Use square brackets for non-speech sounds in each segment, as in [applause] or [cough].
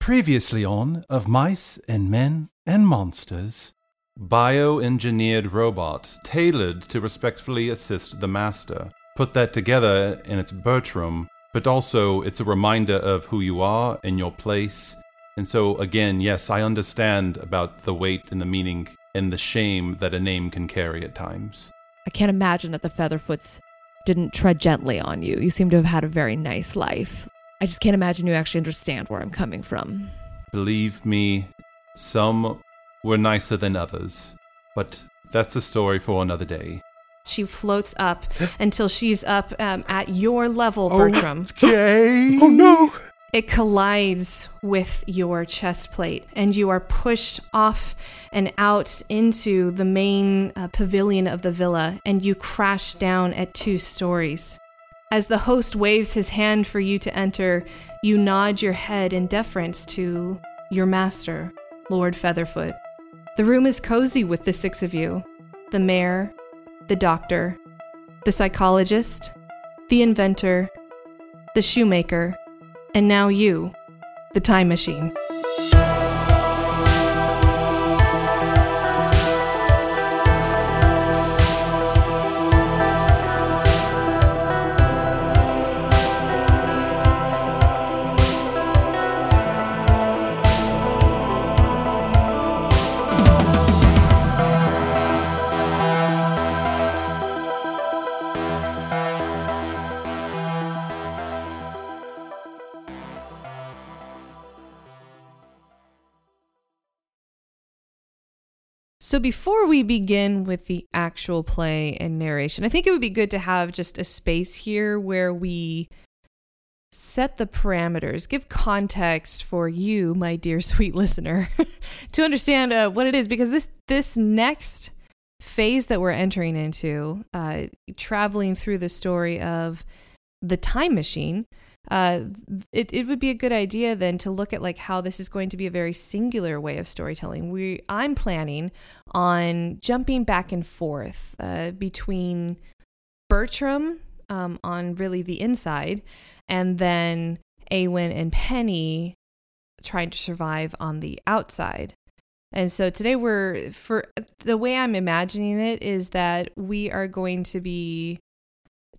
Previously on Of Mice and Men and Monsters. Bioengineered robots tailored to respectfully assist the master. Put that together and it's Bertram, but also it's a reminder of who you are and your place. And so, again, yes, I understand about the weight and the meaning and the shame that a name can carry at times. I can't imagine that the Featherfoots didn't tread gently on you. You seem to have had a very nice life. I just can't imagine you actually understand where I'm coming from. Believe me, some were nicer than others, but that's a story for another day. She floats up [gasps] until she's up um, at your level, Bertram. Okay. Oh no! It collides with your chest plate, and you are pushed off and out into the main uh, pavilion of the villa, and you crash down at two stories. As the host waves his hand for you to enter, you nod your head in deference to your master, Lord Featherfoot. The room is cozy with the six of you the mayor, the doctor, the psychologist, the inventor, the shoemaker, and now you, the time machine. So, before we begin with the actual play and narration, I think it would be good to have just a space here where we set the parameters, give context for you, my dear [laughs] sweet listener, [laughs] to understand uh, what it is, because this this next phase that we're entering into, uh, traveling through the story of the time machine, uh, it, it would be a good idea then to look at like how this is going to be a very singular way of storytelling. We I'm planning on jumping back and forth uh, between Bertram um, on really the inside, and then Awen and Penny trying to survive on the outside. And so today we're for the way I'm imagining it is that we are going to be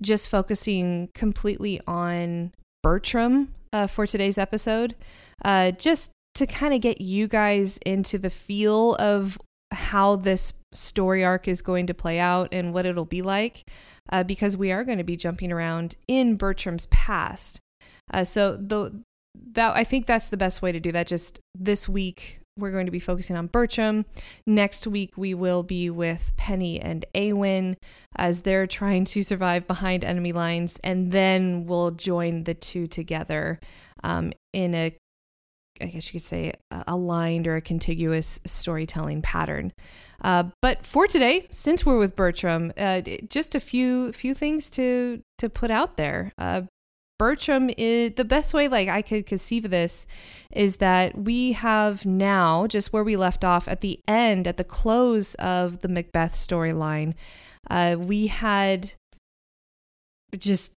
just focusing completely on Bertram uh, for today's episode, uh, just to kind of get you guys into the feel of how this story arc is going to play out and what it'll be like, uh, because we are going to be jumping around in Bertram's past. Uh, so the that I think that's the best way to do that. Just this week, we're going to be focusing on Bertram. Next week, we will be with Penny and Awen as they're trying to survive behind enemy lines. And then we'll join the two together um, in a, I guess you could say, aligned or a contiguous storytelling pattern. Uh, but for today, since we're with Bertram, uh, just a few few things to to put out there. Uh, Bertram is the best way like I could conceive of this is that we have now just where we left off at the end at the close of the Macbeth storyline uh, we had just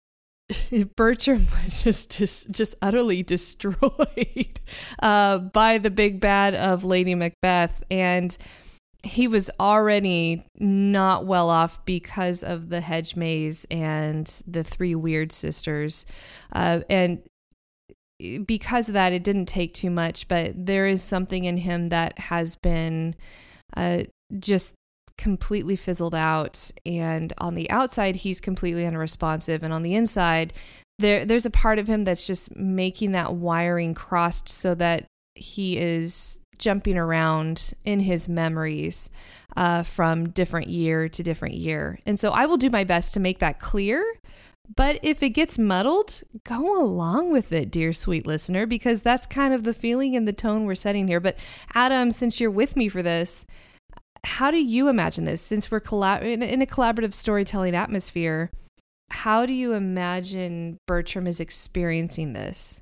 [laughs] Bertram was just just, just utterly [laughs] destroyed uh, by the big bad of Lady Macbeth. And he was already not well off because of the hedge maze and the three weird sisters. Uh, and because of that, it didn't take too much, but there is something in him that has been uh, just completely fizzled out. And on the outside, he's completely unresponsive. And on the inside, there there's a part of him that's just making that wiring crossed so that he is jumping around in his memories uh, from different year to different year. And so I will do my best to make that clear. But if it gets muddled, go along with it, dear sweet listener, because that's kind of the feeling and the tone we're setting here. But Adam, since you're with me for this, how do you imagine this? Since we're collab- in a collaborative storytelling atmosphere, how do you imagine Bertram is experiencing this?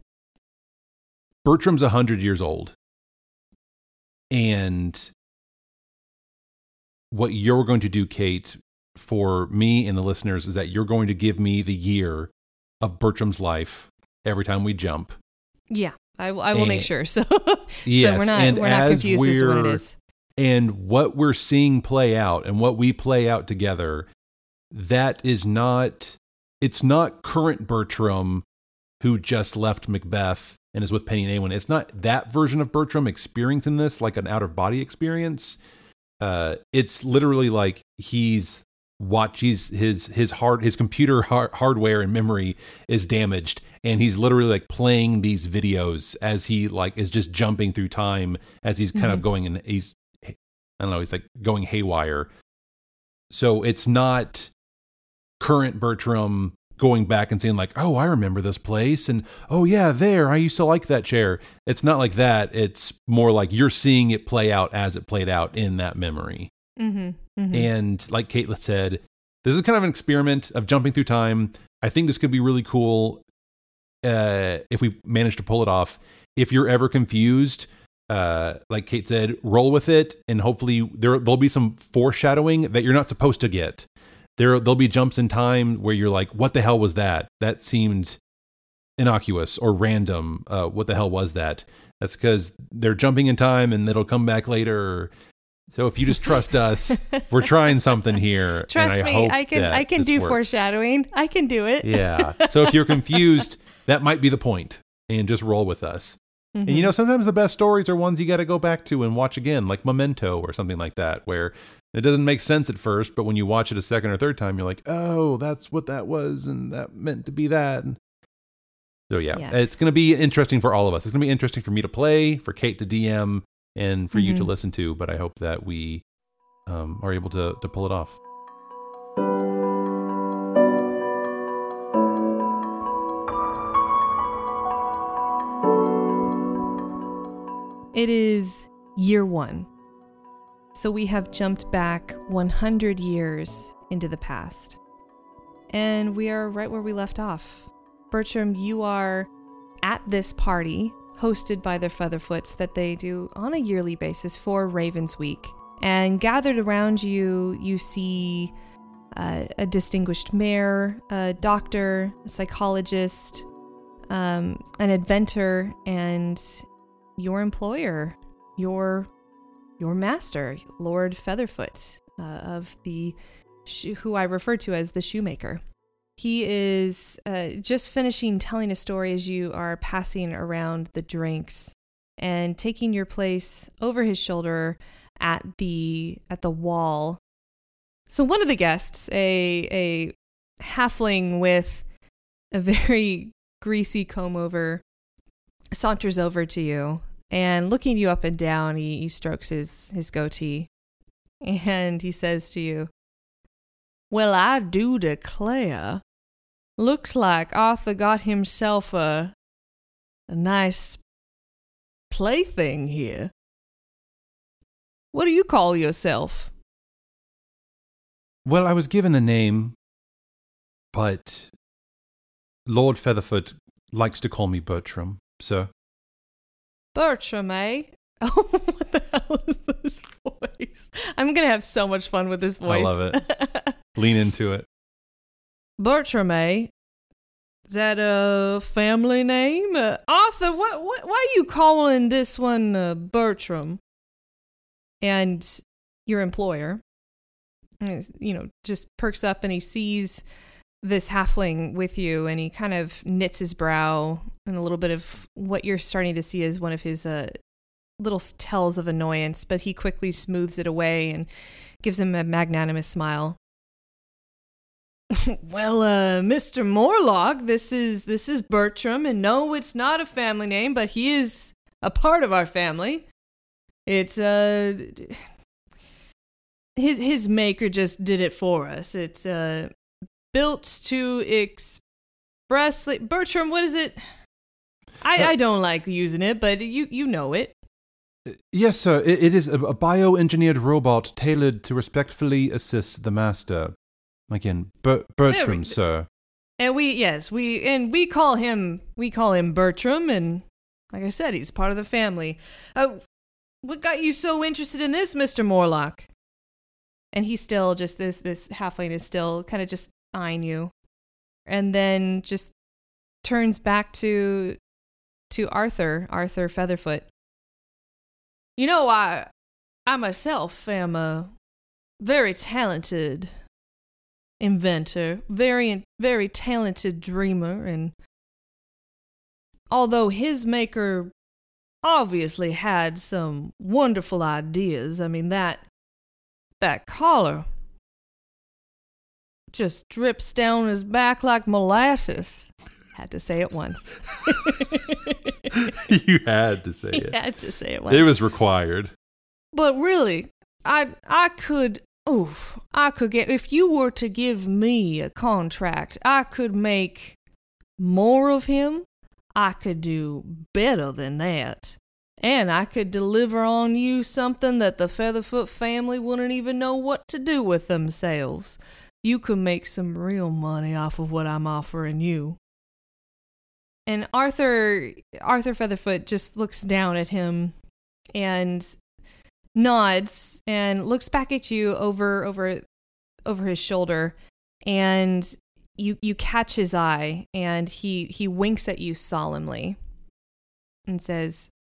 Bertram's 100 years old. And what you're going to do, Kate, for me and the listeners is that you're going to give me the year of Bertram's life every time we jump. Yeah, I, I will And- make sure. [laughs] So, Yes, so we're not we're not confused as to what it is. And what we're seeing play out and what we play out together, that is not, it's not current Bertram who just left Macbeth and is with Penny and Awen. It's not that version of Bertram experiencing this like an out of body experience. Uh, it's literally like he's watch he's his his hard his computer har- hardware and memory is damaged and he's literally like playing these videos as he like is just jumping through time as he's kind of Mhm. going and he's I don't know he's like going haywire. So it's not current Bertram going back and saying like, "Oh, I remember this place," and "Oh yeah, there, I used to like that chair." It's not like that. It's more like you're seeing it play out as it played out in that memory. Mm-hmm, mm-hmm. And like Caitlin said, this is kind of an experiment of jumping through time. I think this could be really cool uh, if we manage to pull it off. If you're ever confused, uh, like Kate said, roll with it, and hopefully there there'll be some foreshadowing that you're not supposed to get. There there'll be jumps in time where you're like, "What the hell was that? That seemed innocuous or random. Uh, what the hell was that?" That's because they're jumping in time, and it'll come back later. So if you just trust us, [laughs] we're trying something here. and Trust I me, hope I can I can do works. foreshadowing. I can do it. Yeah. So if you're confused, [laughs] that might be the point, and just roll with us. And Mm-hmm. you know, sometimes the best stories are ones you got to go back to and watch again, like Memento or something like that, where it doesn't make sense at first, but when you watch it a second or third time, you're like, oh, that's what that was, and that meant to be that. So yeah, Yeah. it's going to be interesting for all of us. It's going to be interesting for me to play, for Kate to DM, and for you to Mhm. listen to. But I hope that we um, are able to to pull it off. It is year one. So we have jumped back 100 years into the past. And we are right where we left off. Bertram, you are at this party hosted by the Featherfoots that they do on a yearly basis for Ravens Week. And gathered around you, you see uh, a distinguished mayor, a doctor, a psychologist, um, an inventor, and your employer, your your master, Lord Featherfoot, uh, of the sho- who I refer to as the shoemaker. He is uh, just finishing telling a story as you are passing around the drinks and taking your place over his shoulder at the at the wall. So one of the guests, a a halfling with a very greasy comb over, saunters over to you and looking you up and down, he, he strokes his, his goatee and he says to you, Well, I do declare. Looks like Arthur got himself a, a nice plaything here. What do you call yourself? Well, I was given a name, but Lord Featherfoot likes to call me Bertram, sir. Bertram, eh? [laughs] Oh, what the hell is this voice? I'm gonna have so much fun with this voice. I love it. Lean into it. [laughs] Bertram, eh? Is that a family name? Uh, Arthur, what, what, why are you calling this one uh, Bertram? And your employer, you know, just perks up and he sees this halfling with you and he kind of knits his brow and a little bit of what you're starting to see is one of his uh, little tells of annoyance, but he quickly smooths it away and gives him a magnanimous smile. [laughs] well, uh, Mr. Morlock, this is this is Bertram, and no, it's not a family name, but he is a part of our family. It's uh his his maker just did it for us. It's uh built to expressly Bertram, what is it? I, I don't like using it, but you you know it. Yes, sir. It, it is a, a bioengineered robot tailored to respectfully assist the master. Again, Ber- Bertram, sir. And we yes, we and we call him we call him Bertram and like I said, he's part of the family. Uh, what got you so interested in this, Mr. Morlock? And he's still just this this halfling is still kind of just eyeing you. And then just turns back to to Arthur, Arthur Featherfoot. You know, I I myself am a very talented inventor, very very talented dreamer and although his maker obviously had some wonderful ideas, I mean that that collar just drips down his back like molasses. Had to say it once. [laughs] you had to say it. [laughs] had to say it once. It was required. But really, I I could oof, I could get if you were to give me a contract, I could make more of him. I could do better than that. And I could deliver on you something that the Featherfoot family wouldn't even know what to do with themselves. You could make some real money off of what I'm offering you. And Arthur Arthur Featherfoot just looks down at him and nods and looks back at you over over over his shoulder and you you catch his eye and he he winks at you solemnly and says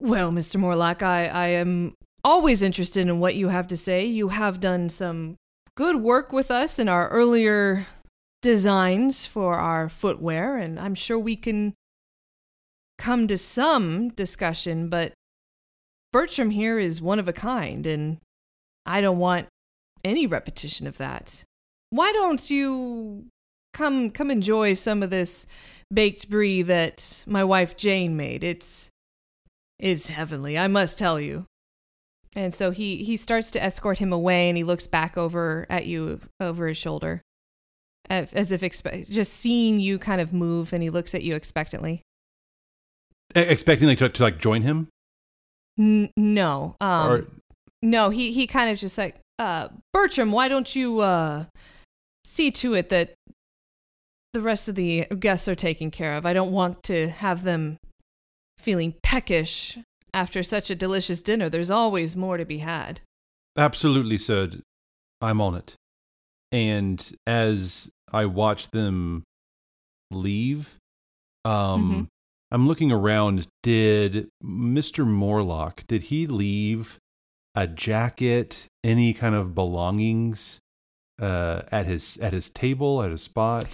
well mr morlock i i am always interested in what you have to say you have done some good work with us in our earlier designs for our footwear and i'm sure we can come to some discussion but Bertram here is one of a kind, and I don't want any repetition of that. Why don't you come come enjoy some of this baked brie that my wife Jane made? It's it's heavenly, I must tell you. And so he he starts to escort him away, and he looks back over at you over his shoulder, as if expe- just seeing you kind of move, and he looks at you expectantly. E- expecting like to, to like join him, N- no, um, or No, he he kind of just like, uh, Bertram, why don't you uh see to it that the rest of the guests are taken care of? I don't want to have them feeling peckish after such a delicious dinner. There's always more to be had. absolutely, sir. I'm on it. And as I watch them leave, um, Mhm. I'm looking around. Did Mr. Morlock did he leave a jacket, any kind of belongings uh, at his at his table at his spot?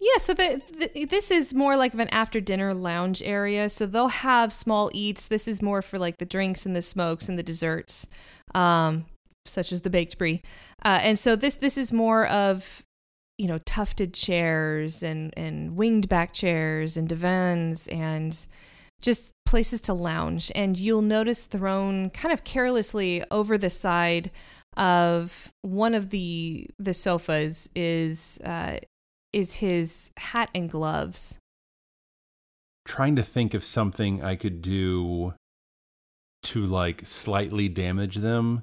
Yeah, so the, the this is more like of an after dinner lounge area. So they'll have small eats. This is more for like the drinks and the smokes and the desserts, um, such as the baked brie. Uh, and so this this is more of you know tufted chairs and and winged back chairs and divans and just places to lounge. And you'll notice thrown kind of carelessly over the side of one of the the sofas is uh, is his hat and gloves. Trying to think of something I could do to like slightly damage them.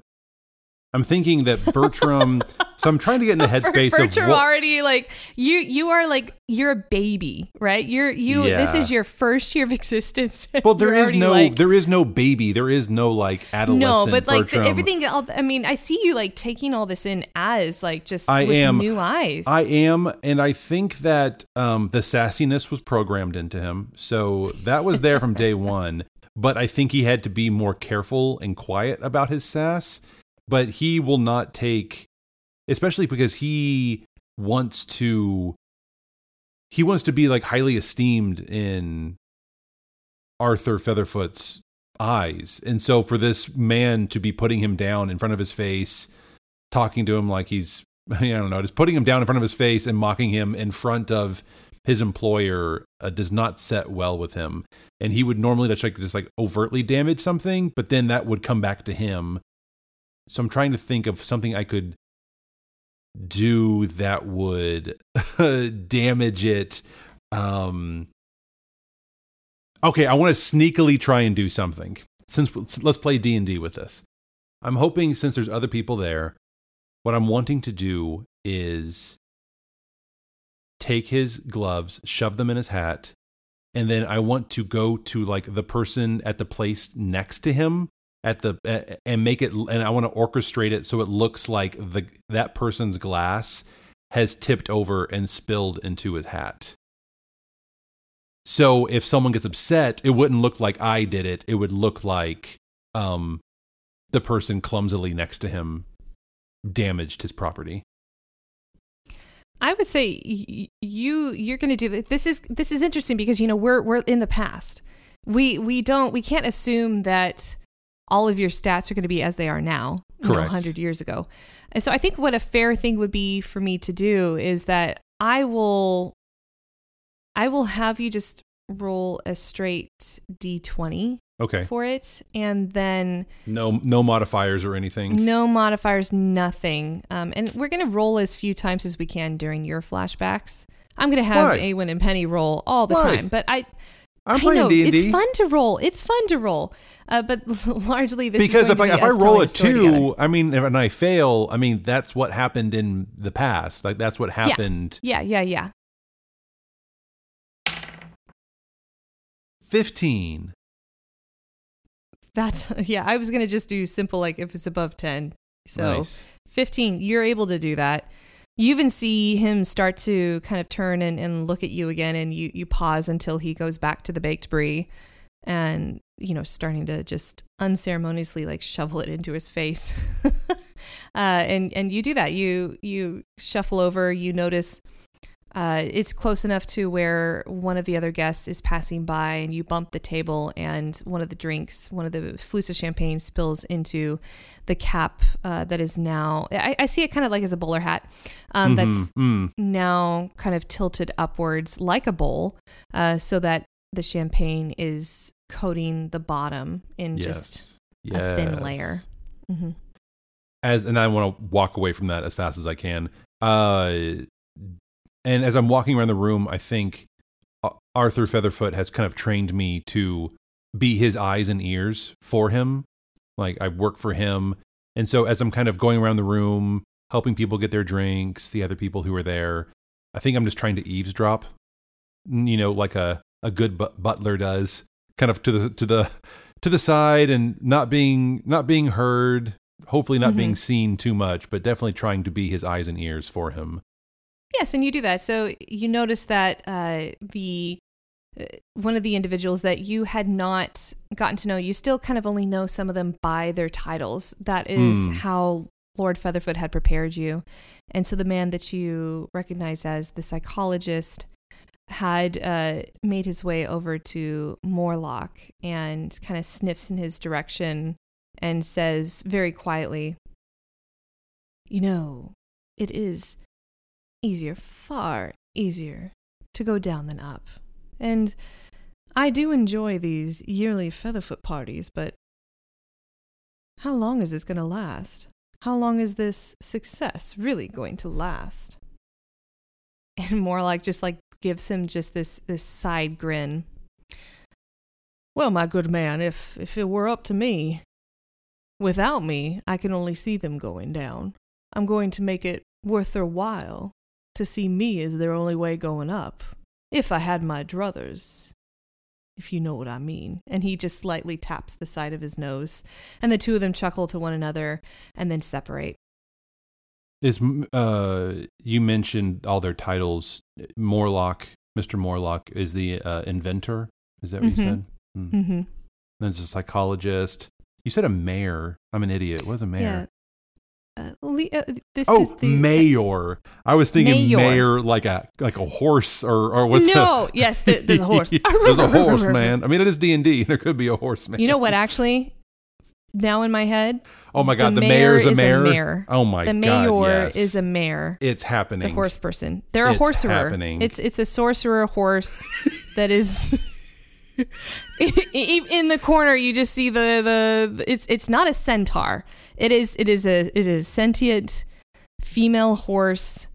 I'm thinking that Bertram. so I'm trying to get in the [laughs] headspace Bertram of what, already like you you are like you're a baby, right? You're you this is your first year of [laughs] existence. Well, there is no like- there is no baby. There is no like adolescent. no, but like the, everything. I mean, I see you like taking all this in as like just I with am new eyes. I am, and I think that um, the sassiness was programmed into him, so that was there from day [laughs] one. But I think he had to be more careful and quiet about his sass. But he will not take, especially because he wants to he wants to be like highly esteemed in Arthur Featherfoot's eyes. And so for this man to be putting him down in front of his face, talking to him like he's [laughs] I don't know, just putting him down in front of his face and mocking him in front of his employer uh, does not set well with him. And he would normally just like just like overtly damage something, but then that would come back to him. So I'm trying to think of something I could do that would [laughs] damage it um okay i want to sneakily try and do something. Since let's play d&d with this. I'm hoping since there's other people there what i'm wanting to do is take his gloves shove them in his hat and then i want to go to like the person at the place next to him at the and make it and I want to orchestrate it so it looks like the that person's glass has tipped over and spilled into his hat. So if someone gets upset, it wouldn't look like I did it. It would look like um the person clumsily next to him damaged his property. I would say you you're going to do this. This is this is interesting because you know we're we're in the past. We we don't we can't assume that all of your stats are going to be as they are now, you know, 100 years ago. And so I think what a fair thing would be for me to do is that I will I will have you just roll a straight d20 okay for it and then no no modifiers or anything no modifiers nothing um, and we're going to roll as few times as we can during your flashbacks i'm going to have Why? awen and penny roll all the Why? time but i I'm I playing D&D. It's fun to roll. It's fun to roll. Uh, but [laughs] largely, this because is if I if I roll a two, together. I mean, if, and I fail, I mean that's what happened in the past. Like that's what happened. Yeah, yeah, yeah. Fifteen. That's [laughs] yeah. I was gonna just do simple, like if it's above ten. So Nice. fifteen, you're able to do that. You even see him start to kind of turn and, and look at you again, and you you pause until he goes back to the baked brie, and you know starting to just unceremoniously like shovel it into his face. [laughs] uh, and and you do that. You you shuffle over. You notice uh, it's close enough to where one of the other guests is passing by, and you bump the table, and one of the drinks, one of the flutes of champagne, spills into the cap uh, that is now. I, I see it kind of like as a bowler hat um, that's Mhm. Mm. now kind of tilted upwards like a bowl, uh, so that the champagne is coating the bottom in just Yes. a thin Yes. layer. hmm As and I want to walk away from that as fast as I can. Uh, and as I'm walking around the room, I think uh, Arthur Featherfoot has kind of trained me to be his eyes and ears for him. Like I work for him, and so as I'm kind of going around the room, helping people get their drinks, the other people who are there, I think I'm just trying to eavesdrop. You know, like a a good but- butler does, kind of to the to the to the side and not being not being heard. Hopefully, not being mm-hmm. seen too much, but definitely trying to be his eyes and ears for him. Yes, and you do that. So you notice that uh, the uh, one of the individuals that you had not gotten to know, you still kind of only know some of them by their titles. That is Hmm. how Lord Featherfoot had prepared you. And so the man that you recognize as the psychologist had uh, made his way over to Morlock and kind of sniffs in his direction and says very quietly, You know, it is easier, far easier to go down than up. And I do enjoy these yearly Featherfoot parties, but how long is this going to last? How long is this success really going to last? [laughs] And more like just like gives him just this this side grin. Well, my good man, if if it were up to me, without me, I can only see them going down. I'm going to make it worth their while to see me as their only way going up. If I had my druthers, if you know what I mean. And he just slightly taps the side of his nose, and the two of them chuckle to one another and then separate. Is uh you mentioned all their titles? Morlock, Mr. Morlock is the uh, inventor. Is that what Mhm. you said? Mm. Mm-hmm. There's a psychologist. You said a mayor. I'm an idiot. What is a mayor? Uh, uh, this Oh, is the mayor. I was thinking Mayor. mayor like a like a horse or or what's no, yes, there, there's a [laughs] horse. There's a horse, man. I mean, it is D and D. [laughs] There could be a horse, man. You know what? Actually, now in my head, Oh my god, the, mayor mayor's a is mayor. a mayor. Oh my the god, the mayor yes. is a mayor. It's happening. It's a horse person. They're a It's horserer. happening. It's it's a sorcerer horse [laughs] that is. [laughs] in the corner, you just see the the. It's it's not a centaur. It is it is a it is sentient female horse.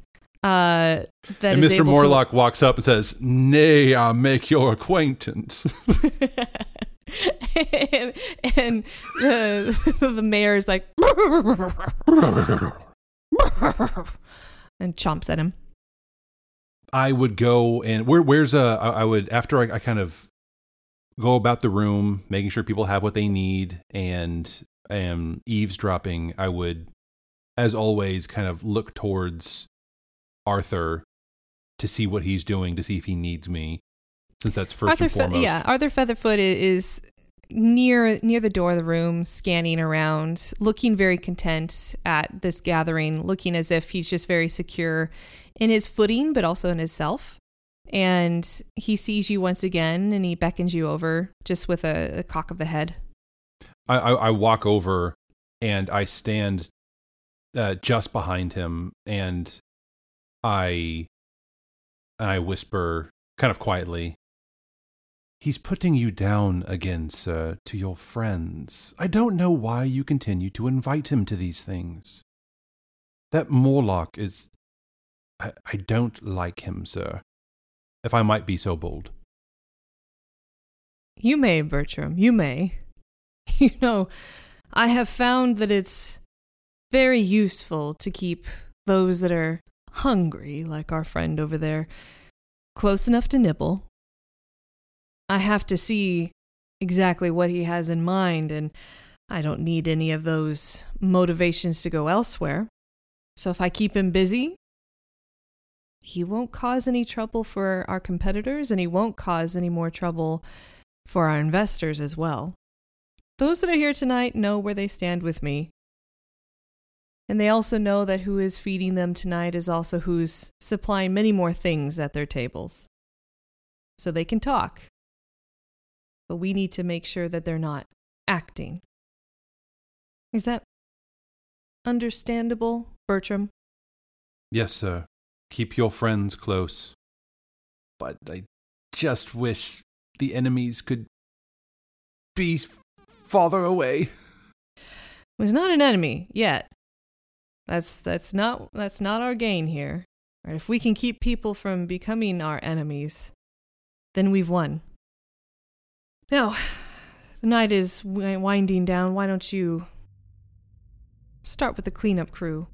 Uh, that and Mr. Morlock walks up and says, "Nay, I make your acquaintance." [laughs] and, and the [laughs] the mayor is like and chomps at him. I would go and where where's a I I would after I, I kind of go about the room, making sure people have what they need, and am eavesdropping. I would, as always, kind of look towards Arthur to see what he's doing, to see if he needs me, since that's first Arthur, and Fe- foremost. yeah, Arthur Featherfoot is near near the door of the room, scanning around, looking very content at this gathering, looking as if he's just very secure in his footing, but also in his self. And he sees you once again, and he beckons you over, just with a, a cock of the head. I, I, I walk over and I stand uh, just behind him and I and I whisper kind of quietly. He's putting you down again, sir, to your friends. I don't know why you continue to invite him to these things. That Morlock is. I, I don't like him, sir. If I might be so bold. You may, Bertram, you may. [laughs] You know, I have found that it's very useful to keep those that are hungry, like our friend over there, close enough to nibble. I have to see exactly what he has in mind, and I don't need any of those motivations to go elsewhere. So if I keep him busy, he won't cause any trouble for our competitors, and he won't cause any more trouble for our investors as well. Those that are here tonight know where they stand with me. And they also know that who is feeding them tonight is also who's supplying many more things at their tables. So they can talk. But we need to make sure that they're not acting. Is that understandable, Bertram? Yes, sir. Keep your friends close. But I just wish the enemies could be farther away. [laughs] was not an enemy yet. That's that's not that's not our gain here. Right? If we can keep people from becoming our enemies, then we've won. Now, the night is winding down. Why don't you start with the cleanup crew?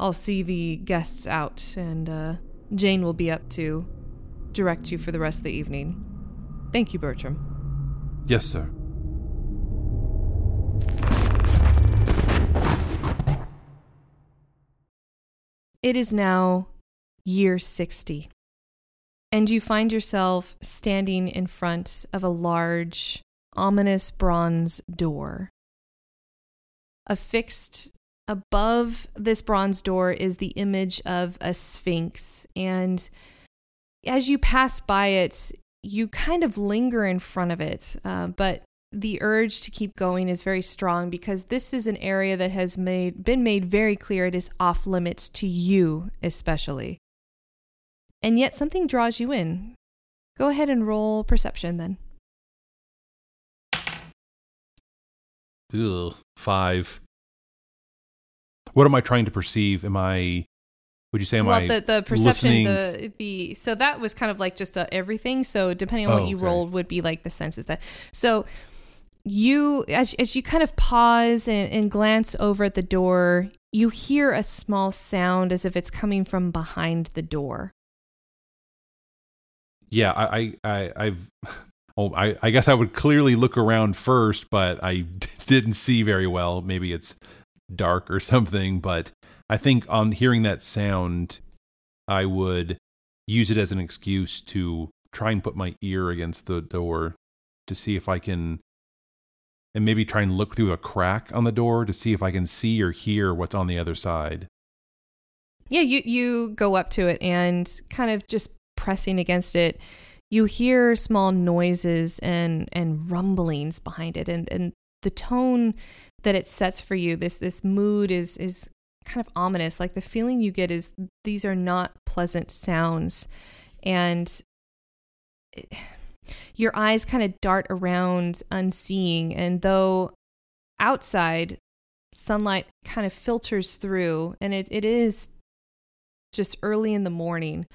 I'll see the guests out, and uh, Jane will be up to direct you for the rest of the evening. Thank you, Bertram. Yes, sir. It is now year 60, and you find yourself standing in front of a large, ominous bronze door. Affixed above this bronze door is the image of a sphinx, and as you pass by it, you kind of linger in front of it, uh, but the urge to keep going is very strong because this is an area that has made been made very clear it is off limits to you especially. And yet something draws you in. Go ahead and roll perception then. Ugh, five. What am I trying to perceive? Am I? Would you say am well, I the the perception listening? the the so that was kind of like just a everything. So depending on Oh, what you okay. rolled would be like the senses that. So you as as you kind of pause and, and glance over at the door, you hear a small sound as if it's coming from behind the door. yeah, I, I, I I've. [laughs] Oh, I, I guess I would clearly look around first, but I [laughs] didn't see very well. Maybe it's dark or [laughs] something, but I think on hearing that sound, I would use it as an excuse to try and put my ear against the door to see if I can and maybe try and look through a crack on the door to see if I can see or hear what's on the other side. Yeah, you you go up to it and kind of just pressing against it, you hear small noises and and rumblings behind it and and the tone that it sets for you. This this mood is is kind of ominous. Like the feeling you get is these are not pleasant sounds. And it, [sighs] your eyes kind of dart around unseeing. And though outside sunlight kind of filters through and it, it is just early in the morning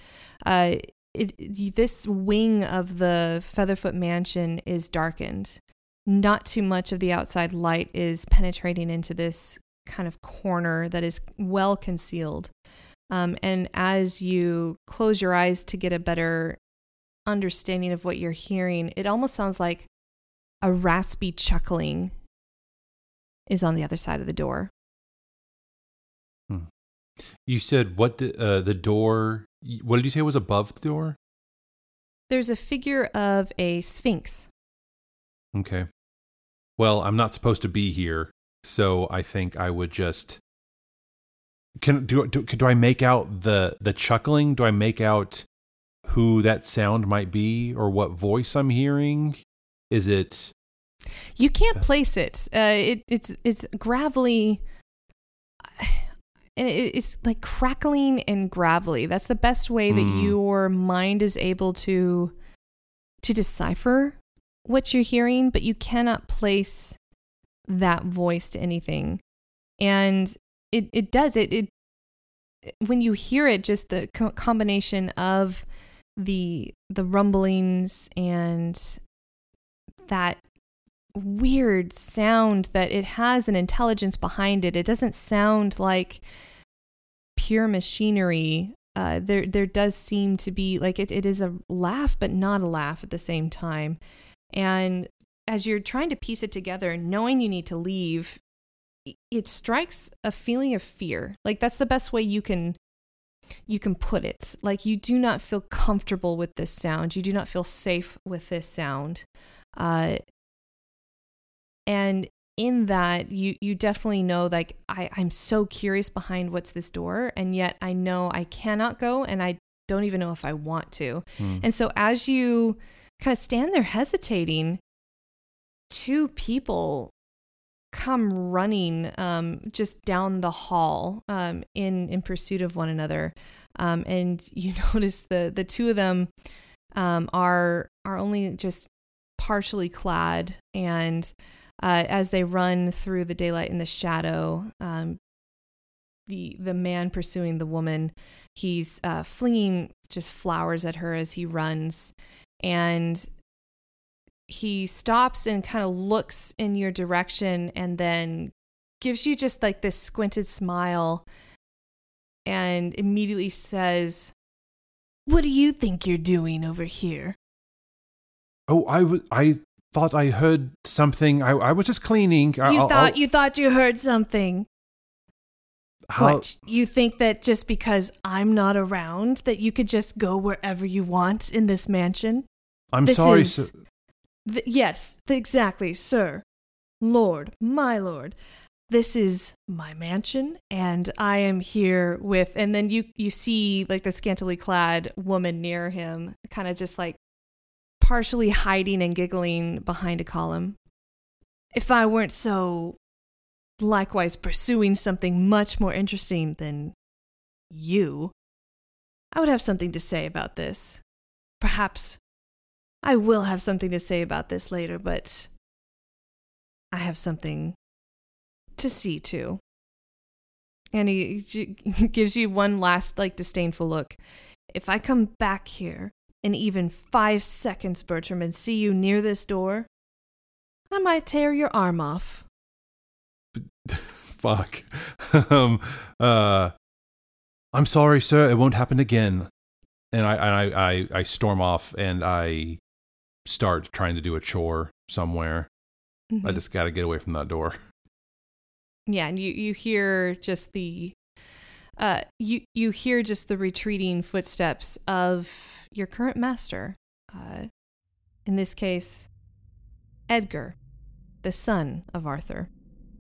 uh, it, this wing of the featherfoot mansion is darkened not too much of the outside light is penetrating into this kind of corner that is well concealed. Um, and as you close your eyes to get a better understanding of what you're hearing, it almost sounds like a raspy chuckling is on the other side of the door. Hmm. You said what the, uh, the door, what did you say was above the door? There's a figure of a sphinx. Okay. Well, I'm not supposed to be here, so I think I would just can do do, do I make out the the chuckling? Do I make out who that sound might be or what voice I'm hearing? Is it You can't place it. Uh it it's it's gravelly [sighs] and it's like crackling and gravelly. That's the best way that mm. your mind is able to to decipher what you're hearing, but you cannot place that voice to anything. And it, it does it, it when you hear it just the co- combination of the the rumblings and that weird sound that it has an intelligence behind it. It doesn't sound like pure machinery. Uh, there there does seem to be like it, it is a laugh, but not a laugh at the same time. And as you're trying to piece it together, knowing you need to leave, it strikes a feeling of fear. Like that's the best way you can you can put it. Like you do not feel comfortable with this sound. You do not feel safe with this sound. Uh, and in that you you definitely know like I, I'm so curious behind what's this door and yet I know I cannot go and I don't even know if I want to. Mm. And so as you kind of stand there hesitating, two people come running um, just down the hall um, in in pursuit of one another, um, and [laughs] you notice the the two of them um, are are only just partially clad, and uh, as they run through the daylight and the shadow, um, the the man pursuing the woman, he's uh, flinging just flowers at her as he runs, and he stops and kind of looks in your direction and then gives you just like this squinted smile and immediately says, What do you think you're doing over here? Oh, I, w- I thought I heard something. I, I was just cleaning. You I'll, thought I'll... you thought you heard something. How... What? You think that just because I'm not around that you could just go wherever you want in this mansion? I'm this sorry, is, sir. Th- yes, exactly, sir. Lord, my lord. This is my mansion, and I am here with. And then you you see like the scantily clad woman near him, kind of just like partially hiding and giggling behind a column. If I weren't so likewise pursuing something much more interesting than you, I would have something to say about this. Perhaps I will have something to say about this later, but I have something to see to. And he [laughs] gives you one last, like, disdainful look. If I come back here in even five seconds, Bertram, and see you near this door, I might tear your arm off. [laughs] Fuck. [laughs] um, uh, I'm sorry, sir. It won't happen again. And I, I, I, I storm off and I start trying to do a chore somewhere. Mm-hmm. I just got to get away from that door. [laughs] Yeah, and you you hear just the uh you you hear just the retreating footsteps of your current master. Uh in this case, Edgar. the son of Arthur.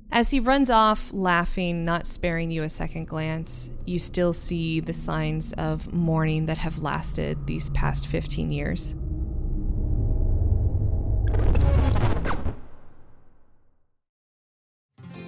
As he runs off, laughing, not sparing you a second glance, you still see the signs of mourning that have lasted these past 15 years.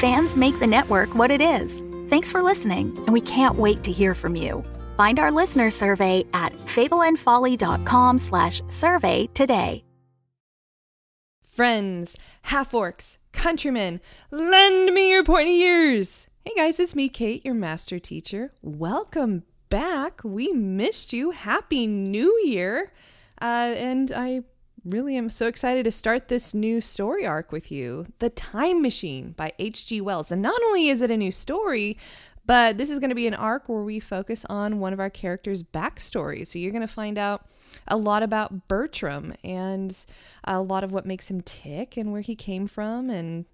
Fans make the network what it is. Thanks for listening, and we can't wait to hear from you. Find our listener survey at fableandfolly.com slash survey today. Friends, half orcs, countrymen, lend me your pointy ears. Hey guys, it's me, Kate, your master teacher. Welcome back. We missed you. Happy New Year. Uh, and I really am so excited to start this new story arc with you The Time Machine by H.G. Wells. And not only is it a new story, but this is going to be an arc where we focus on one of our characters' backstory. So you're going to find out a lot about Bertram and a lot of what makes him tick and where he came from and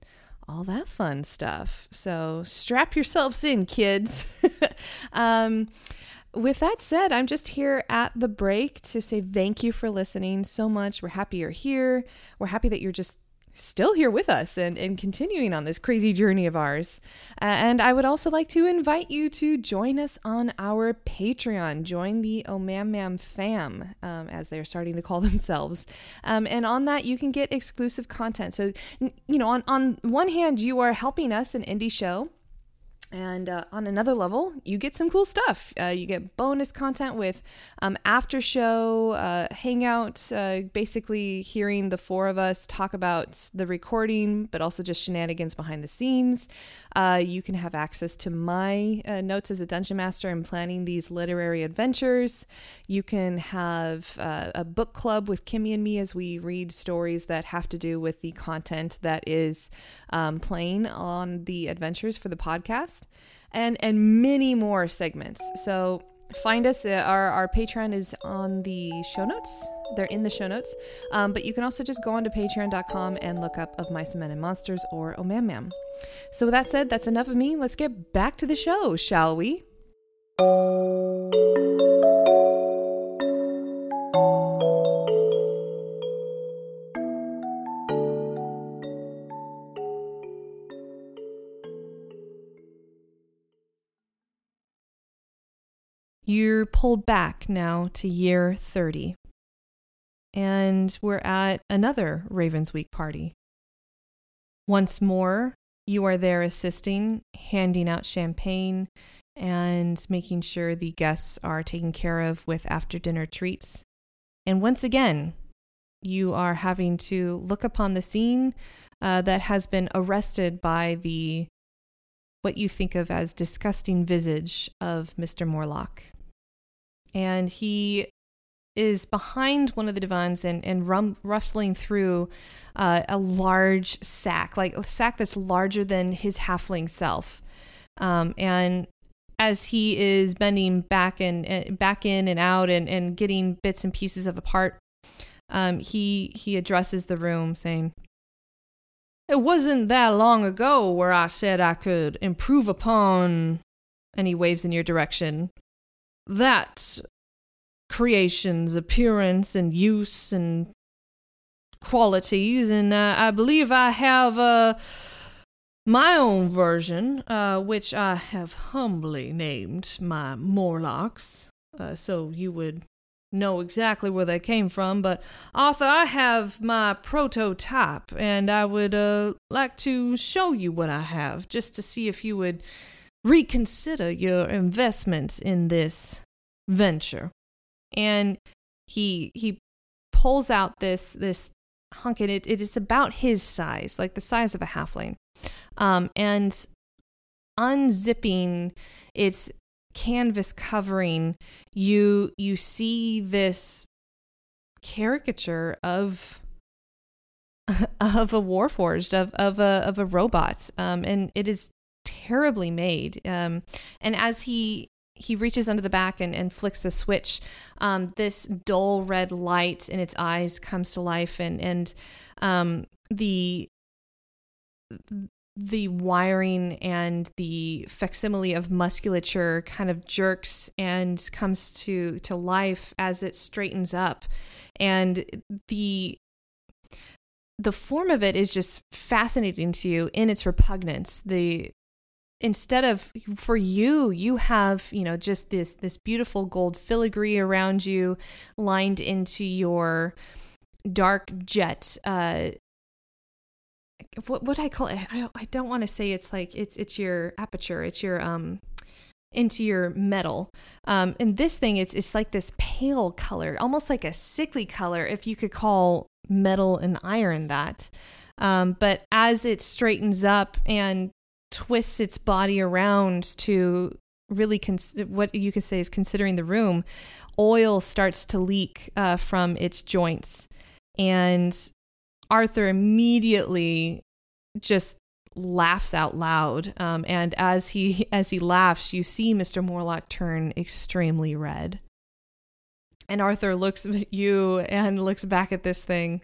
all that fun stuff. So strap yourselves in, kids. [laughs] um, with that said, I'm just here at the break to say thank you for listening so much. We're happy you're here. We're happy that you're just still here with us and, and continuing on this crazy journey of ours. And I would also like to invite you to join us on our Patreon. Join the Omam Mam fam, um, as they're starting to call [laughs] themselves. Um, and on that, you can get exclusive content. So, you know, on, on one hand, you are helping us, an indie show and uh, on another level, you get some cool stuff. Uh, you get bonus content with um, after show uh, hangouts, uh, basically hearing the four of us talk about the recording, but also just shenanigans behind the scenes. Uh, you can have access to my uh, notes as a dungeon master and planning these literary adventures. You can have a book club with Kimmy and me as we read stories that have to do with the content that is um, playing on the adventures for the podcast and and many more segments. So find us. Uh, our our Patreon is on the show notes. They're in the show notes. Um, but you can also just go onto patreon.com and look up of Mice and Men and Monsters or Omam Mam. So with that said, that's enough of me. Let's get back to the show, shall we? You're pulled back now to year 30. And we're at another Ravens Week party. Once more, you are there assisting, handing out champagne, and making sure the guests are taken care of with after dinner treats. And once again, you are having to look upon the scene uh, that has been arrested by the what you think of as disgusting visage of Mr. Morlock and he is behind one of the divans and, and rum, rustling through uh, a large sack, like a sack that's larger than his halfling self. Um, and as he is bending back and, and, back in and out and, and getting bits and pieces of a part, um, he he addresses the room saying, "It wasn't that long ago where I said I could improve upon." And he waves in your direction that creation's appearance and use and qualities, and uh, I believe I have uh, my own version, uh, which I have humbly named my Morlocks, uh, so you would know exactly where they came from. But Arthur, I have my prototype, and I would uh, like to show you what I have, just to see if you would reconsider your investment in this venture. And he he pulls out this this hunk and it, it is about his size, like the size of a halfling. Um, and unzipping its canvas covering, you you see this caricature of [laughs] of a warforged of of a of a robot, um, and it is terribly made. Um, and as he he reaches under the back and, and flicks the switch, um, this dull red light in its eyes comes to life, and and um, the the wiring and the facsimile of musculature kind of jerks and comes to to life as it straightens up and the the form of it is just fascinating to you in its repugnance the instead of for you you have you know just this this beautiful gold filigree around you lined into your dark jet uh what what I call it I, I don't want to say it's like it's it's your aperture it's your um into your metal. Um and this thing it's it's like this pale color almost like a sickly color if you could call metal and iron that. Um but as it straightens up and twists its body around to really cons- what you could say is considering the room, oil starts to leak uh, from its joints. And Arthur immediately just laughs out loud. Um, and as he [laughs] as he laughs, you see Mr. Morlock turn extremely red. And Arthur looks at you and looks back at this thing.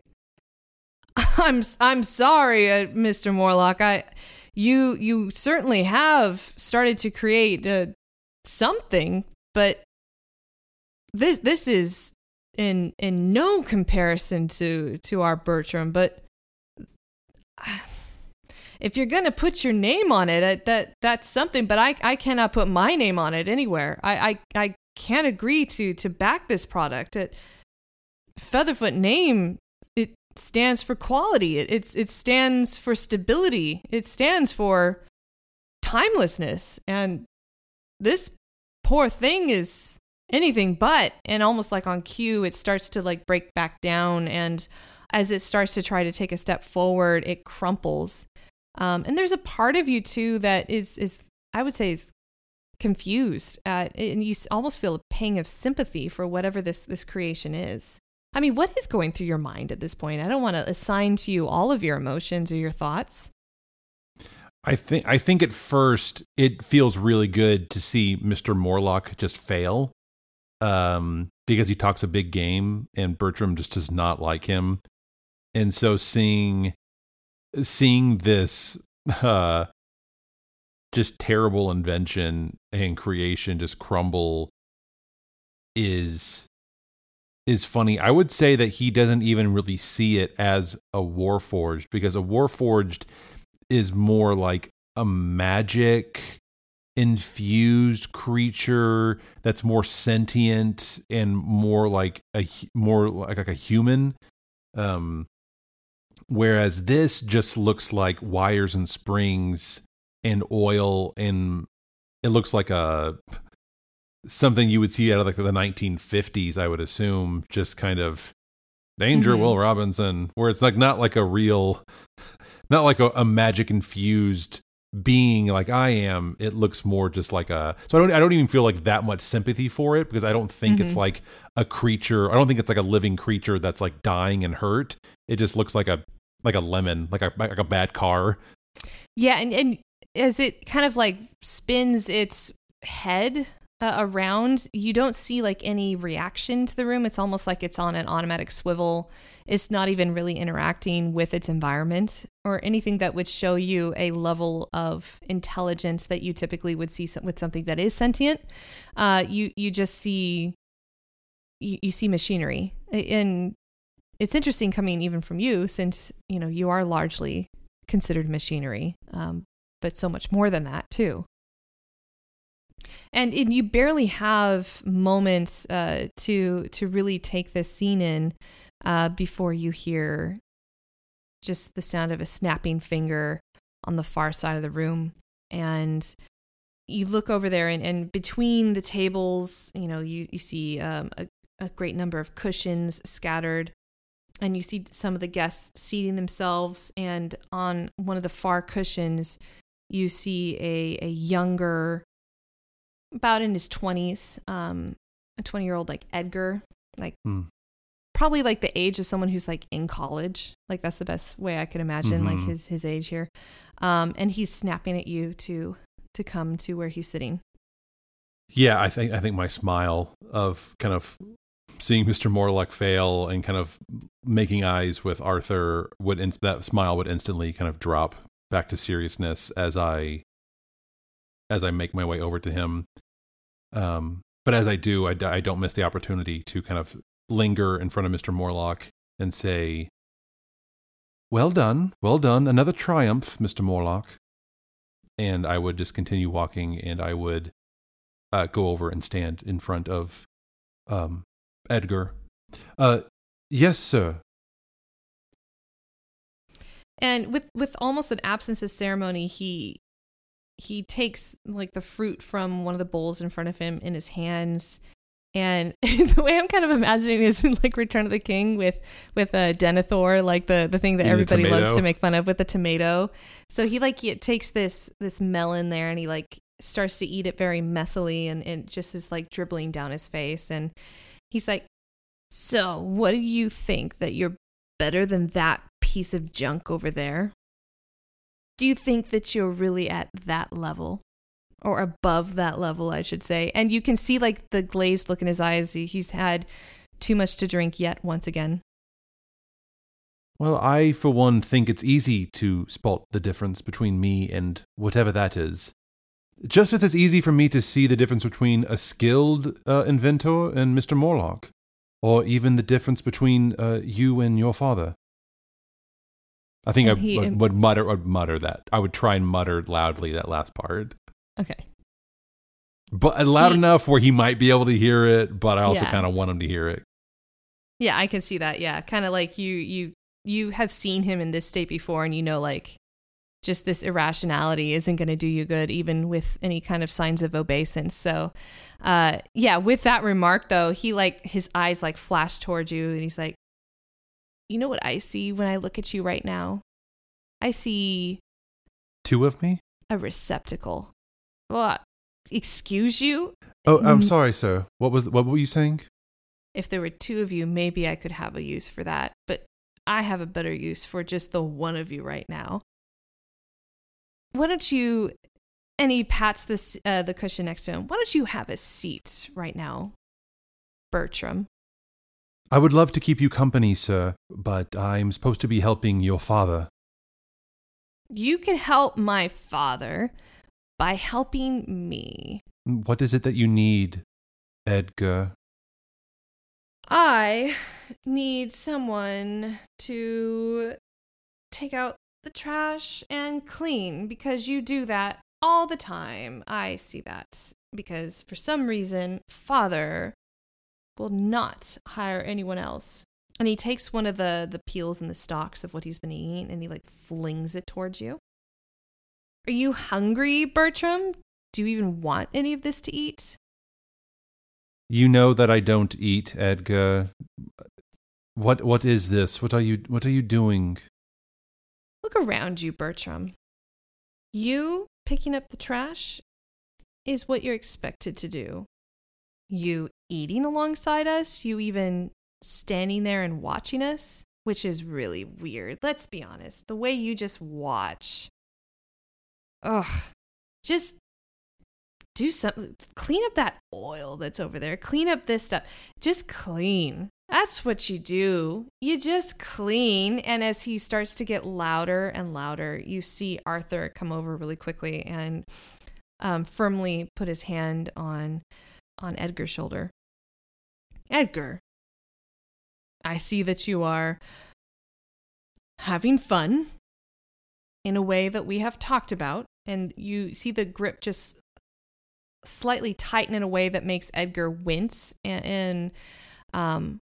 [laughs] I'm I'm sorry, uh, Mr. Morlock. I you you certainly have started to create uh, something, but this this is in in no comparison to to our Bertram. But [sighs] if you're gonna put your name on it, that that's something. But I I cannot put my name on it anywhere. I I, I can't agree to to back this product. It, Featherfoot name stands for quality. It, it's it stands for stability. It stands for timelessness. And this poor thing is anything but. And almost like on cue, it starts to like break back down. And as it starts to try to take a step forward, it crumples. Um, and there's a part of you too that is is I would say is confused and you almost feel a pang of sympathy for whatever this this creation is. I mean, what is going through your mind at this point? I don't want to assign to you all of your emotions or your thoughts. I think I think at first it feels really good to see Mr. Morlock just fail. Um, because he talks a big game and Bertram just does not like him. And so seeing seeing this [laughs] uh just terrible invention and creation just crumble is is funny. I would say that he doesn't even really see it as a warforged because a warforged is more like a magic infused creature that's more sentient and more like a more like, like a human um whereas this just looks like wires and springs and oil and it looks like a something you would see out of like the 1950s, I would assume, just kind of danger, mm-hmm. Will Robinson, where it's like not like a real, not like a, a, magic infused being like I am. It looks more just like a. So I don't. I don't even feel like that much sympathy for it because I don't think mm-hmm. it's like a creature. I don't think it's like a living creature that's like dying and hurt. It just looks like a like a lemon, like a like a bad car. Yeah, and and as it kind of like spins its head uh, around, you don't see like any reaction to the room. It's almost like it's on an automatic swivel. It's not even really interacting with its environment or anything that would show you a level of intelligence that you typically would see with something that is sentient. Uh, you you just see you, you see machinery, and it's interesting coming even from you since you know you are largely considered machinery, um, but so much more than that too and, you barely have moments uh, to to really take this scene in uh, before you hear just the sound of a snapping finger on the far side of the room. And you look over there and, and between the tables you know you, you see um, a, a great number of cushions scattered. And you see some of the guests seating themselves. And on one of the far cushions you see a, a younger about in his 20s, um, a 20 year old like Edgar, like hmm. probably like the age of someone who's like in college. Like that's the best way I could imagine like Mhm. his his age here. Um, and he's snapping at you to to come to where he's sitting. Yeah, I think I think my smile of kind of seeing Mr. Morlock fail and kind of making eyes with Arthur would in, that smile would instantly kind of drop back to seriousness as I as I make my way over to him. Um, but as I do, I don't miss the opportunity to kind of linger in front of Mr. Morlock and say, "Well done, well done, another triumph, Mr. Morlock." And I would just continue walking, and I would uh, go over and stand in front of um, Edgar. Uh, yes, sir. And with with almost an absence of ceremony, he he takes like the fruit from one of the bowls in front of him in his hands. And [laughs] the way I'm kind of imagining is in [laughs] like Return of the King with with uh, Denethor, like the the thing that Eating everybody loves to make fun of with the tomato. So he like he takes this this melon there and he like starts to eat it very messily and it just is like dribbling down his face and he's like, "So, what do you think that you're better than that piece of junk over there?" Do you think that you're really at that level or above that level i should say and you can see like the glazed look in his eyes he's had too much to drink yet once again Well, I, for one, think it's easy to spot the difference between me and whatever that is. Just as it's easy for me to see the difference between a skilled uh, inventor and Mr. Morlock, or even the difference between uh, you and your father. I think I he- would, would mutter, would mutter that. I would try and mutter loudly that last part, okay but loud He- enough where he might be able to hear it. But I also Yeah. kind of want him to hear it. yeah i can see that yeah kind of like you you you have seen him in this state before and you know like just this irrationality isn't going to do you good even with any kind of signs of obeisance so uh yeah with that remark though he like his eyes like flash towards you and he's like you know what i see when i look at you right now i see Two of me? a receptacle What? excuse you Oh, I'm Mm. sorry, sir. What was what were you saying? if there were two of you maybe i could have a use for that but i have a better use for just the one of you right now why don't you and he pats this uh, the cushion next to him why don't you have a seat right now bertram I would love to keep you company, sir, but I'm supposed to be helping your father. you can help my father by helping me What is it that you need, Edgar? I need someone to take out the trash and clean because you do that all the time. I see that because for some reason, father will not hire anyone else. And he takes one of the the peels and the stalks of what he's been eating and he like flings it towards you. Are you hungry, Bertram? Do you even want any of this to eat? You know that I don't eat, Edgar. What what is this? What are you what are you doing? Look around you, Bertram. You picking up the trash is what you're expected to do. You eating alongside us, you even standing there and watching us, which is really weird. Let's be honest. The way you just watch. Ugh. Just do something. Clean up that oil that's over there. Clean up this stuff. Just clean. That's what you do. You just clean. And as he starts to get louder and louder, you see Arthur come over really quickly and um, firmly put his hand on on Edgar's shoulder. Edgar, I see that you are having fun in a way that we have talked about, and you see the grip just slightly tighten in a way that makes Edgar wince and, and um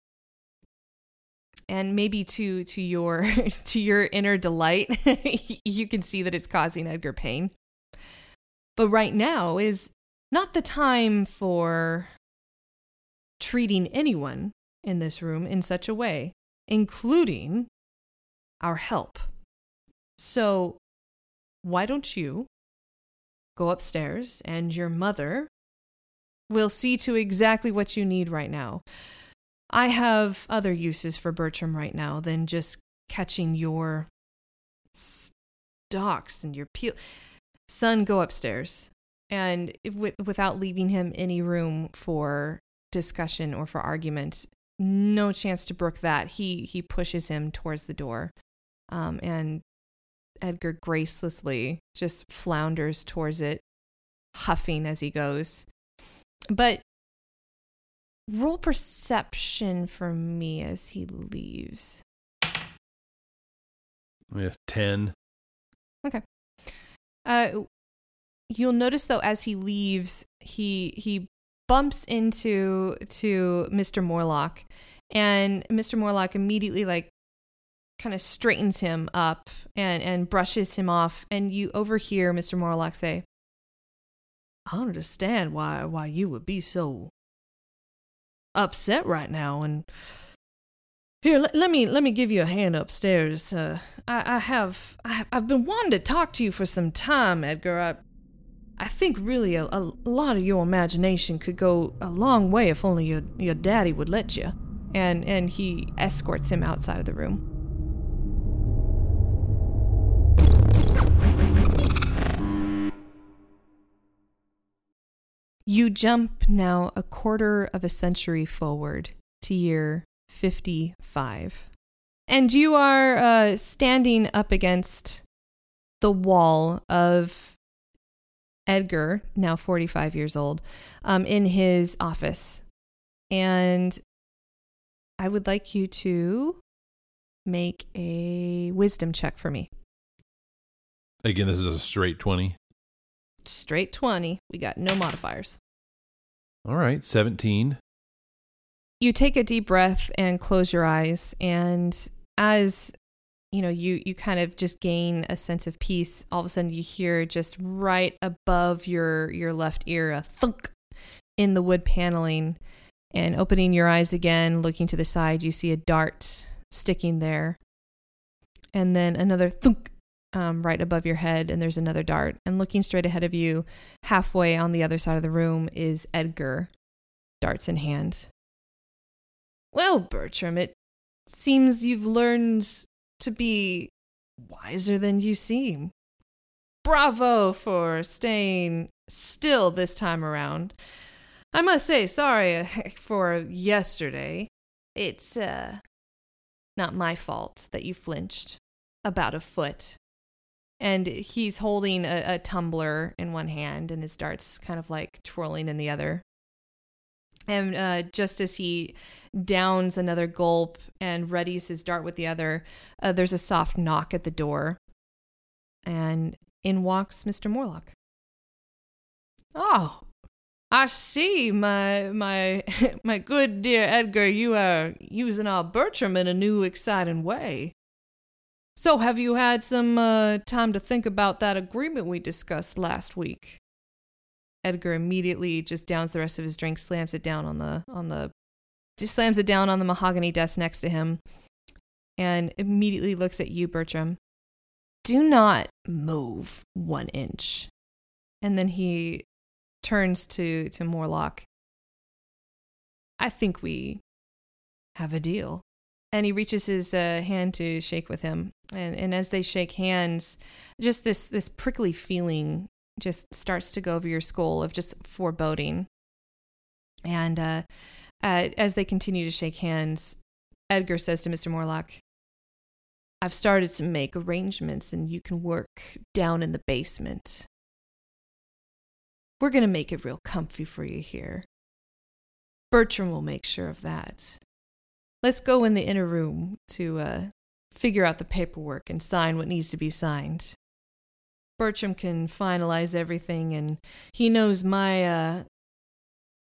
and maybe to to your [laughs] to your inner delight [laughs] you can see that it's causing Edgar pain. But right now is not the time for treating anyone in this room in such a way, including our help. So, why don't you go upstairs and your mother will see to exactly what you need right now. I have other uses for Bertram right now than just catching your stalks and your peel. Son, go upstairs. And w- without leaving him any room for discussion or for argument, no chance to brook that. He he pushes him towards the door, um, and Edgar gracelessly just flounders towards it, huffing as he goes. But roll perception for me as he leaves. Yeah, 10. Okay. Uh, you'll notice though, as he leaves, he he bumps into to Mr. Morlock, and Mr. Morlock immediately like kind of straightens him up and and brushes him off, and you overhear Mr. Morlock say, "I don't understand why why you would be so upset right now, and." Here, let, let, me let me give you a hand upstairs. Uh, I, I have I, have been wanting to talk to you for some time, Edgar. I I think really a, a lot of your imagination could go a long way if only your your daddy would let you. And and he escorts him outside of the room. You jump now a quarter of a century forward to year 55. And you are uh, standing up against the wall of Edgar, now 45 years old, um, in his office. And I would like you to make a wisdom check for me. Again, this is a straight 20. Straight 20. We got no modifiers. All right, 17. You take a deep breath and close your eyes. And as you know you you kind of just gain a sense of peace. All of a sudden you hear just right above your your left ear a thunk in the wood paneling and opening your eyes again looking to the side you see a dart sticking there. And then another thunk um, right above your head and there's another dart. And looking straight ahead of you halfway on the other side of the room is edgar darts in hand. Well bertram it seems you've learned to be wiser than you seem. Bravo for staying still this time around. I must say, sorry [laughs] for yesterday. It's uh, not my fault that you flinched about a foot. And he's holding a, a tumbler in one hand and his darts kind of like twirling in the other. And uh, just as he downs another gulp and readies his dart with the other, uh, there's a soft knock at the door. And in walks Mr. Morlock. Oh, I see, my my [laughs] my good dear Edgar, you are using our Bertram in a new exciting way. So have you had some uh, time to think about that agreement we discussed last week? Edgar immediately just downs the rest of his drink, slams it down on the on the just slams it down on the mahogany desk next to him, and immediately looks at you, Bertram. Do not move one inch. And then he turns to to Morlock. I think we have a deal. And he reaches his uh, hand to shake with him. And, and as they shake hands, just this, this prickly feeling just starts to go over your skull of just foreboding. And uh, uh, as they continue to shake hands, Edgar says to Mr. Morlock, I've started to make arrangements and you can work down in the basement. We're going to make it real comfy for you here. Bertram will make sure of that. Let's go in the inner room to uh, figure out the paperwork and sign what needs to be signed. Bertram can finalize everything, and he knows my uh,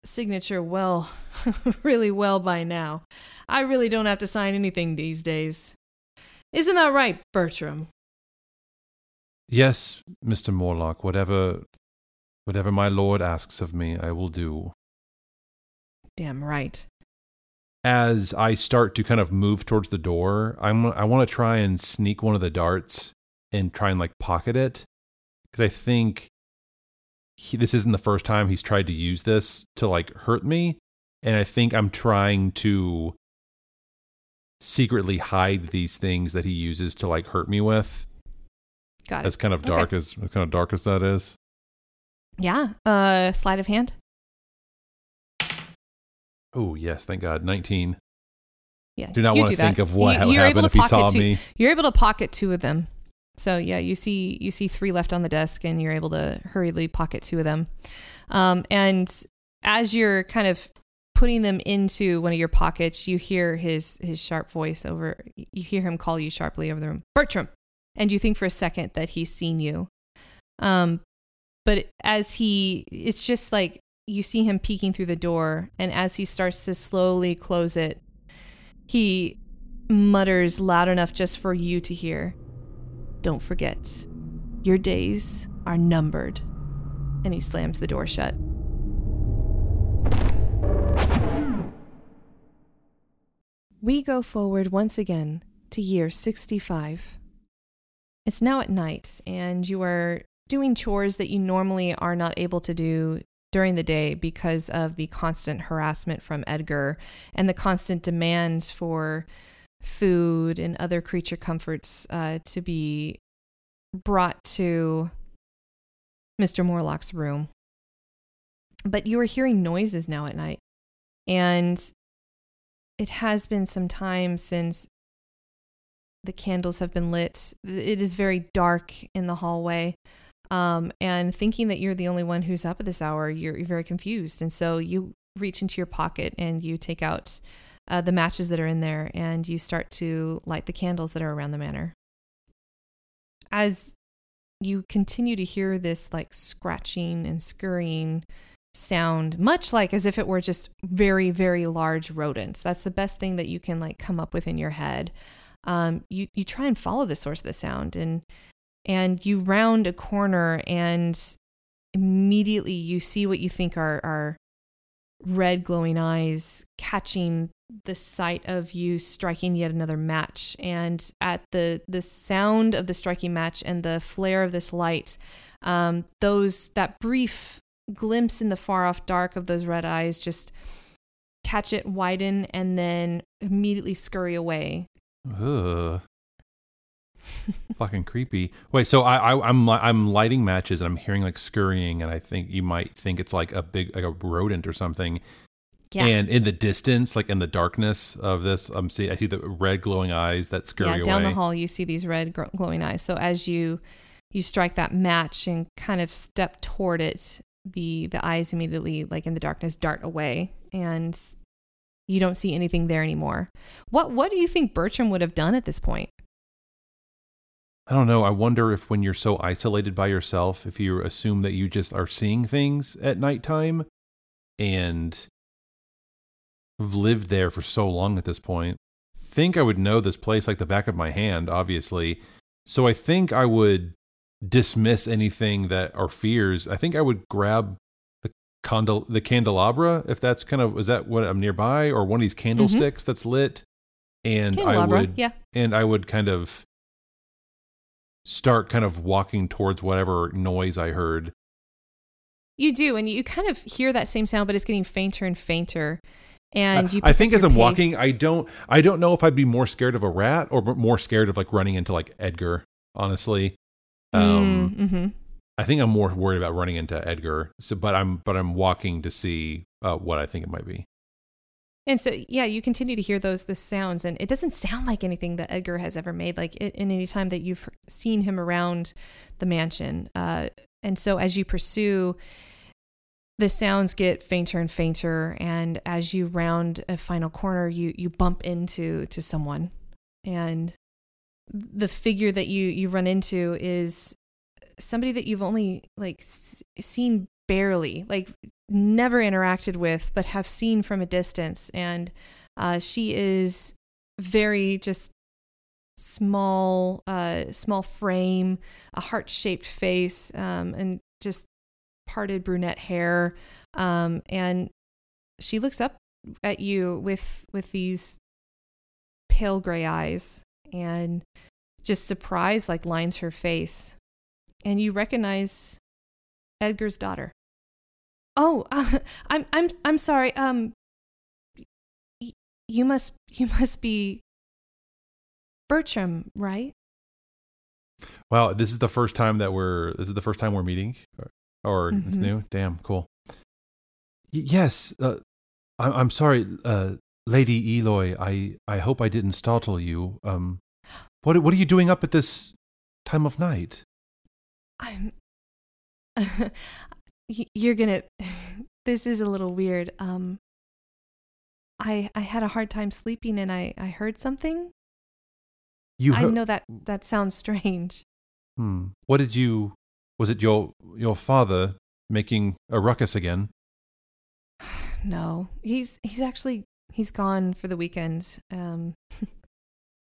signature well, [laughs] really well by now. I really don't have to sign anything these days. Isn't that right, Bertram? Yes, Mr. Morlock, whatever whatever my lord asks of me, I will do. Damn right. As I start to kind of move towards the door, I'm I want to try and sneak one of the darts and try and like pocket it because I think he, this isn't the first time he's tried to use this to like hurt me. and I think I'm trying to secretly hide these things that he uses to like hurt me with. Got it. As kind of dark Okay. as kind of dark as that is. Yeah. Uh, sleight of hand. Oh yes, thank God. Nineteen. Yeah. Do not want to think of what You- would you're happen able if to he saw two, me. You're able to pocket two of them. So yeah, you see you see three left on the desk, and you're able to hurriedly pocket two of them. Um, and as you're kind of putting them into one of your pockets, you hear his his sharp voice over. You hear him call you sharply over the room, Bertram, and you think for a second that he's seen you. Um, but as he, it's just like you see him peeking through the door, and as he starts to slowly close it, he mutters loud enough just for you to hear. Don't forget, your days are numbered. And he slams the door shut. We go forward once again to year 65. It's now at night, and you are doing chores that you normally are not able to do during the day because of the constant harassment from Edgar and the constant demands for food and other creature comforts uh, to be brought to Mr. Morlock's room. But you are hearing noises now at night, and it has been some time since the candles have been lit. It is very dark in the hallway. Um, and thinking that you're the only one who's up at this hour, you're, you're very confused. And so you reach into your pocket and you take out uh, the matches that are in there and you start to light the candles that are around the manor. As you continue to hear this like scratching and scurrying sound, much like as if it were just very, very large rodents. That's the best thing that you can like come up with in your head. Um, you you try and follow the source of the sound and and you round a corner and immediately you see what you think are are red glowing eyes catching the sight of you striking yet another match and at the the sound of the striking match and the flare of this light um, those that brief glimpse in the far off dark of those red eyes just catch it widen and then immediately scurry away Ugh. [laughs] Fucking creepy. Wait, so I, I I'm I'm lighting matches and I'm hearing like scurrying and I think you might think it's like a big like a rodent or something. yeah And in the distance, like in the darkness of this, I'm see I see the red glowing eyes that scurry yeah down away. the hall you see these red glowing eyes so as you you strike that match and kind of step toward it the the eyes immediately like in the darkness dart away and you don't see anything there anymore what what do you think bertram would have done at this point I don't know. I wonder if when you're so isolated by yourself, if you assume that you just are seeing things at nighttime and have lived there for so long at this point. Think I would know this place like the back of my hand, obviously. So I think I would dismiss anything that are fears. I think I would grab the condel- the candelabra if that's kind of is that what I'm nearby or one of these candlesticks mm-hmm. that's lit and I would yeah and I would kind of start kind of walking towards whatever noise I heard. you do and you kind of hear that same sound but it's getting fainter and fainter and you I think as I'm pace. walking, I don't I don't know if I'd be more scared of a rat or more scared of like running into like Edgar. Honestly, um, Mm, mhm. I think I'm more worried about running into Edgar. So, but I'm but I'm walking to see uh, what I think it might be. And so, yeah, you continue to hear those the sounds, and it doesn't sound like anything that Edgar has ever made. Like in any time that you've seen him around the mansion, uh, and so as you pursue, the sounds get fainter and fainter, and as you round a final corner, you you bump into to someone, and the figure that you you run into is somebody that you've only like seen barely like never interacted with but have seen from a distance. And uh, she is very just small uh, small frame a heart-shaped face um, and just parted brunette hair. Um, and she looks up at you with with these pale gray eyes and just surprise like lines her face. And you recognize Edgar's daughter. Oh, uh, [laughs] I'm I'm I'm sorry. Um, you must [laughs] you must be Bertram, right? Wow, this is the first time that we're this is the first time we're meeting, or, or it's Mhm. new. Damn, cool. Y- yes, uh, I- I'm sorry, uh, Lady Eloi. I I hope I didn't startle you. Um, what what are you doing up at this time of night? I'm [laughs] Y- you're gonna [laughs] this is a little weird. Um I I had a hard time sleeping and I I heard something. You I know that that sounds strange. Hmm. What did you? Was it your your father making a ruckus again? [sighs] No. He's he's actually he's gone for the weekend. Um [laughs]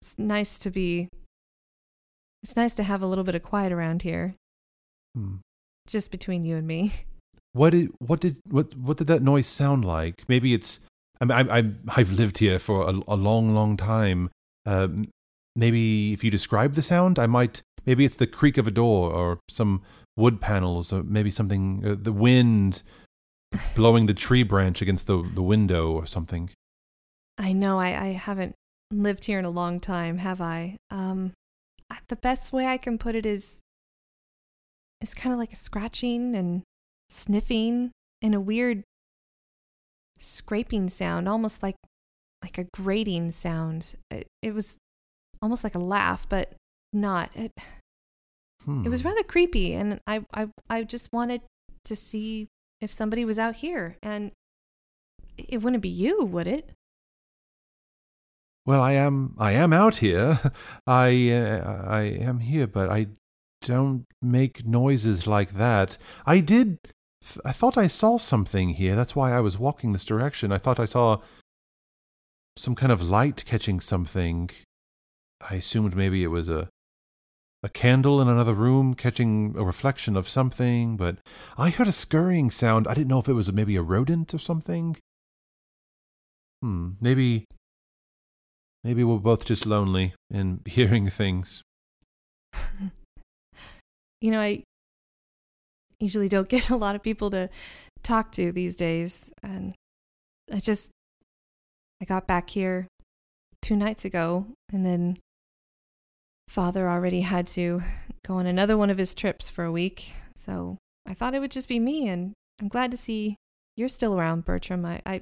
it's nice to be it's nice to have a little bit of quiet around here Hmm. Just between you and me. [laughs] What did what did what what did that noise sound like? Maybe it's. I mean, I, I I've lived here for a, a long, long time. Um, maybe if you describe the sound, I might. Maybe it's the creak of a door or some wood panels, or maybe something. Uh, the wind blowing the tree branch against the the window or something. I know I, I haven't lived here in a long time, have I? Um, I- the best way I can put it is it's kind of like a scratching and sniffing and a weird scraping sound, almost like like a grating sound. It, it was almost like a laugh, but not. It Hmm. it was rather creepy, and I I I just wanted to see if somebody was out here, and it wouldn't be you, would it? Well, I am. I am out here. [laughs] I uh, I am here, but I don't make noises like that. I did. I thought I saw something here. That's why I was walking this direction. I thought I saw some kind of light catching something. I assumed maybe it was a a candle in another room catching a reflection of something, but I heard a scurrying sound. I didn't know if it was maybe a rodent or something. Hmm, maybe maybe we're both just lonely and [laughs] hearing things. [laughs] you know, I usually don't [laughs] get a lot of people to talk to these days. And I just, I got back here two nights ago, and then father already had to go on another one of his trips for a week. So I thought it would just be me, and I'm glad to see you're still around, Bertram. I, I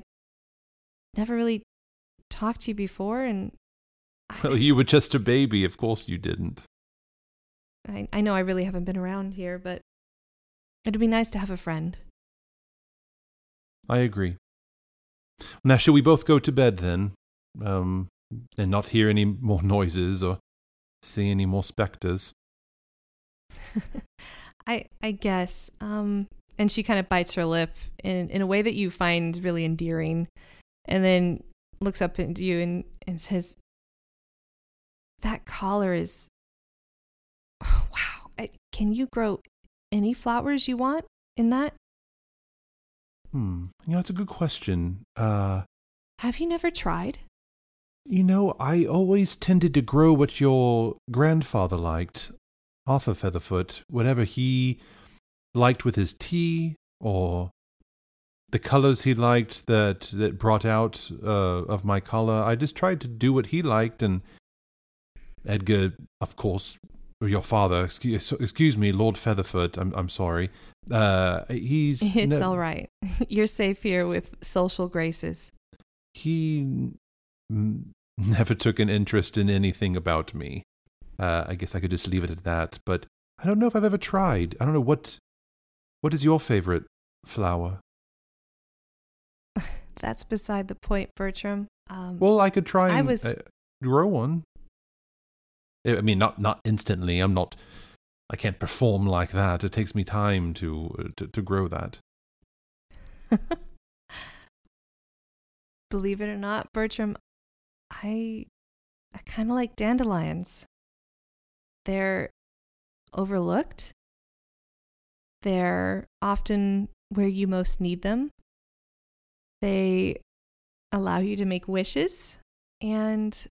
never really talked to you before, and Well, you were just a baby. Of course you didn't. I, I know I really haven't been around here, but it'd be nice to have a friend. I agree. Now, shall we both go to bed then? Um, and not hear any more noises or see any more specters? [laughs] I I guess. Um, and she kind of bites her lip in in a way that you find really endearing, and then looks up at you and and says, "That collar is wow. I, can you grow any flowers you want in that? Hmm. You know, it's a good question. Uh, Have you never tried?" you know, I always tended to grow what your grandfather liked, Arthur Featherfoot, whatever he liked with his tea or the colors he liked that that brought out uh, of my color. I just tried to do what he liked, and Edgar, of course, or your father, excuse, excuse me, Lord Featherfoot. I'm I'm sorry. Uh, he's [laughs] It's ne- all right. [laughs] You're safe here with social graces. he n- never took an interest in anything about me. Uh, I guess I could just leave it at that. But I don't know if I've ever tried. I don't know what. What is your favorite flower? [laughs] That's beside the point, Bertram. Um, Well, I could try I and was- uh, grow one. I mean, not not instantly. I'm not. I can't perform like that. It takes me time to uh, to, to grow that. [laughs] Believe it or not, Bertram, I I kind of like dandelions. They're overlooked. They're often where you most need them. They allow you to make wishes and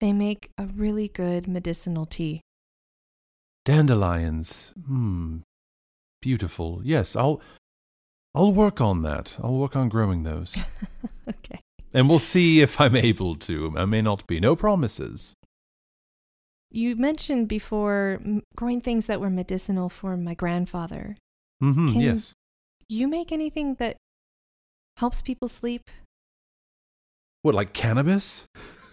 they make a really good medicinal tea. Dandelions. Hmm. Beautiful. Yes, I'll. I'll work on that. I'll work on growing those. [laughs] okay. And we'll see if I'm able to. I may not be. No promises. You mentioned before growing things that were medicinal for my grandfather. hmm Can- yes. You make anything that helps people sleep? What, like cannabis?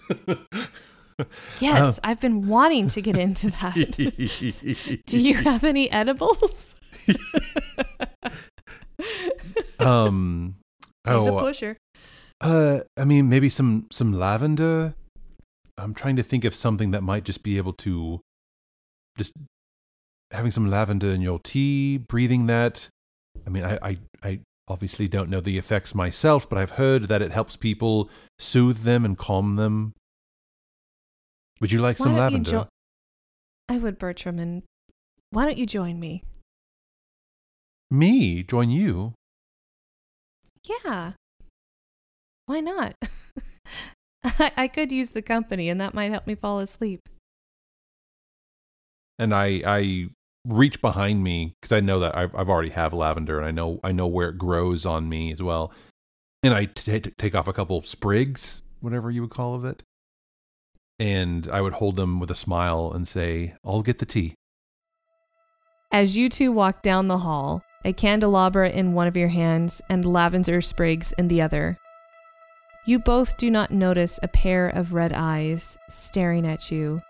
[laughs] Yes, I've been wanting to get into that. [laughs] Do you have any edibles? [laughs] um. He's a oh, pusher. Uh, I mean, maybe some some lavender. I'm trying to think of something that might just be able to, just having some lavender in your tea, breathing that. I mean, I I, I obviously don't know the effects myself, but I've heard that it helps people soothe them and calm them. Would you like Why some lavender? jo- I would, Bertram, and why don't you join me? Me join you? Yeah. Why not? [laughs] I, I could use the company, and that might help me fall asleep. and I I reach behind me because I know that I've, I've already have lavender and I know I know where it grows on me as well, and I t- t- take off a couple sprigs, whatever you would call of it, and I would hold them with a smile and say, "I'll get the tea." As you two walk down the hall, a candelabra in one of your hands and lavender sprigs in the other, you both do not notice a pair of red eyes staring at you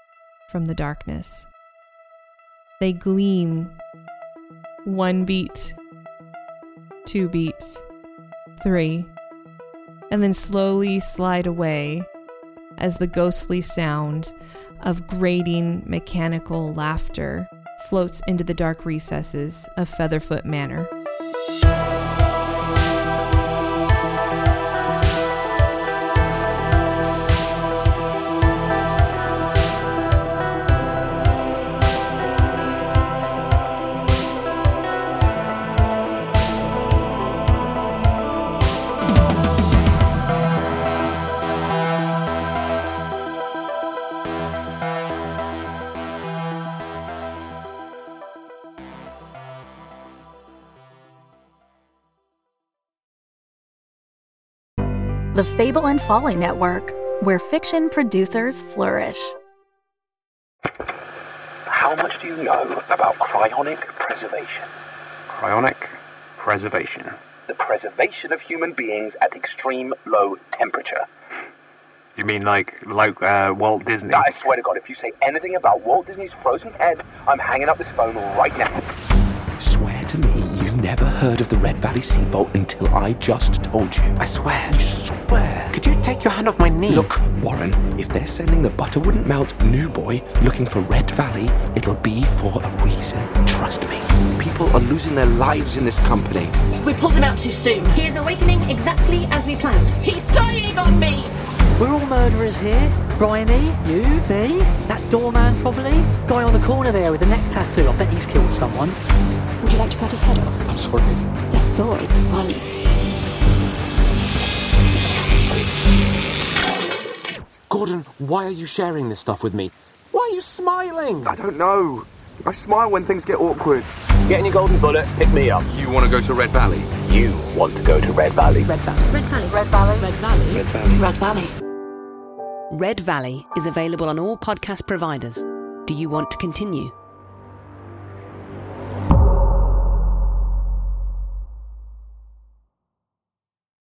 from the darkness. They gleam one beat, two beats, three, and then slowly slide away as the ghostly sound of grating mechanical laughter floats into the dark recesses of Featherfoot Manor. The Fable and Folly Network, where fiction producers flourish. How much do you know about cryonic preservation? Cryonic preservation. The preservation of human beings at extreme low temperature. You mean like like uh, Walt Disney? I swear to God, if you say anything about Walt Disney's frozen head, I'm hanging up this phone right now. Swear to me you've never heard of the Red Valley Sea Seabolt until I just told you. I swear. You swear. Could you take your hand off my knee? Look, Warren, if they're sending the butter wouldn't melt new boy looking for Red Valley, it'll be for a reason. Trust me. People are losing their lives in this company. We pulled him out too soon. He is awakening exactly as we planned. He's dying on me! We're all murderers here. Bryony, you, me, that doorman probably. Guy on the corner there with the neck tattoo. I bet he's killed someone. Would you like to cut his head off? I'm sorry. The saw is funny. Gordon, why are you sharing this stuff with me? Why are you smiling? I don't know. I smile when things get awkward. Get in your golden bullet, pick me up. You want to go to Red Valley? You want to go to Red Valley. Red Valley. Red Valley. Red Valley. Red Valley. Red Valley. Red Valley. Red Valley is available on all podcast providers. Do you want to continue?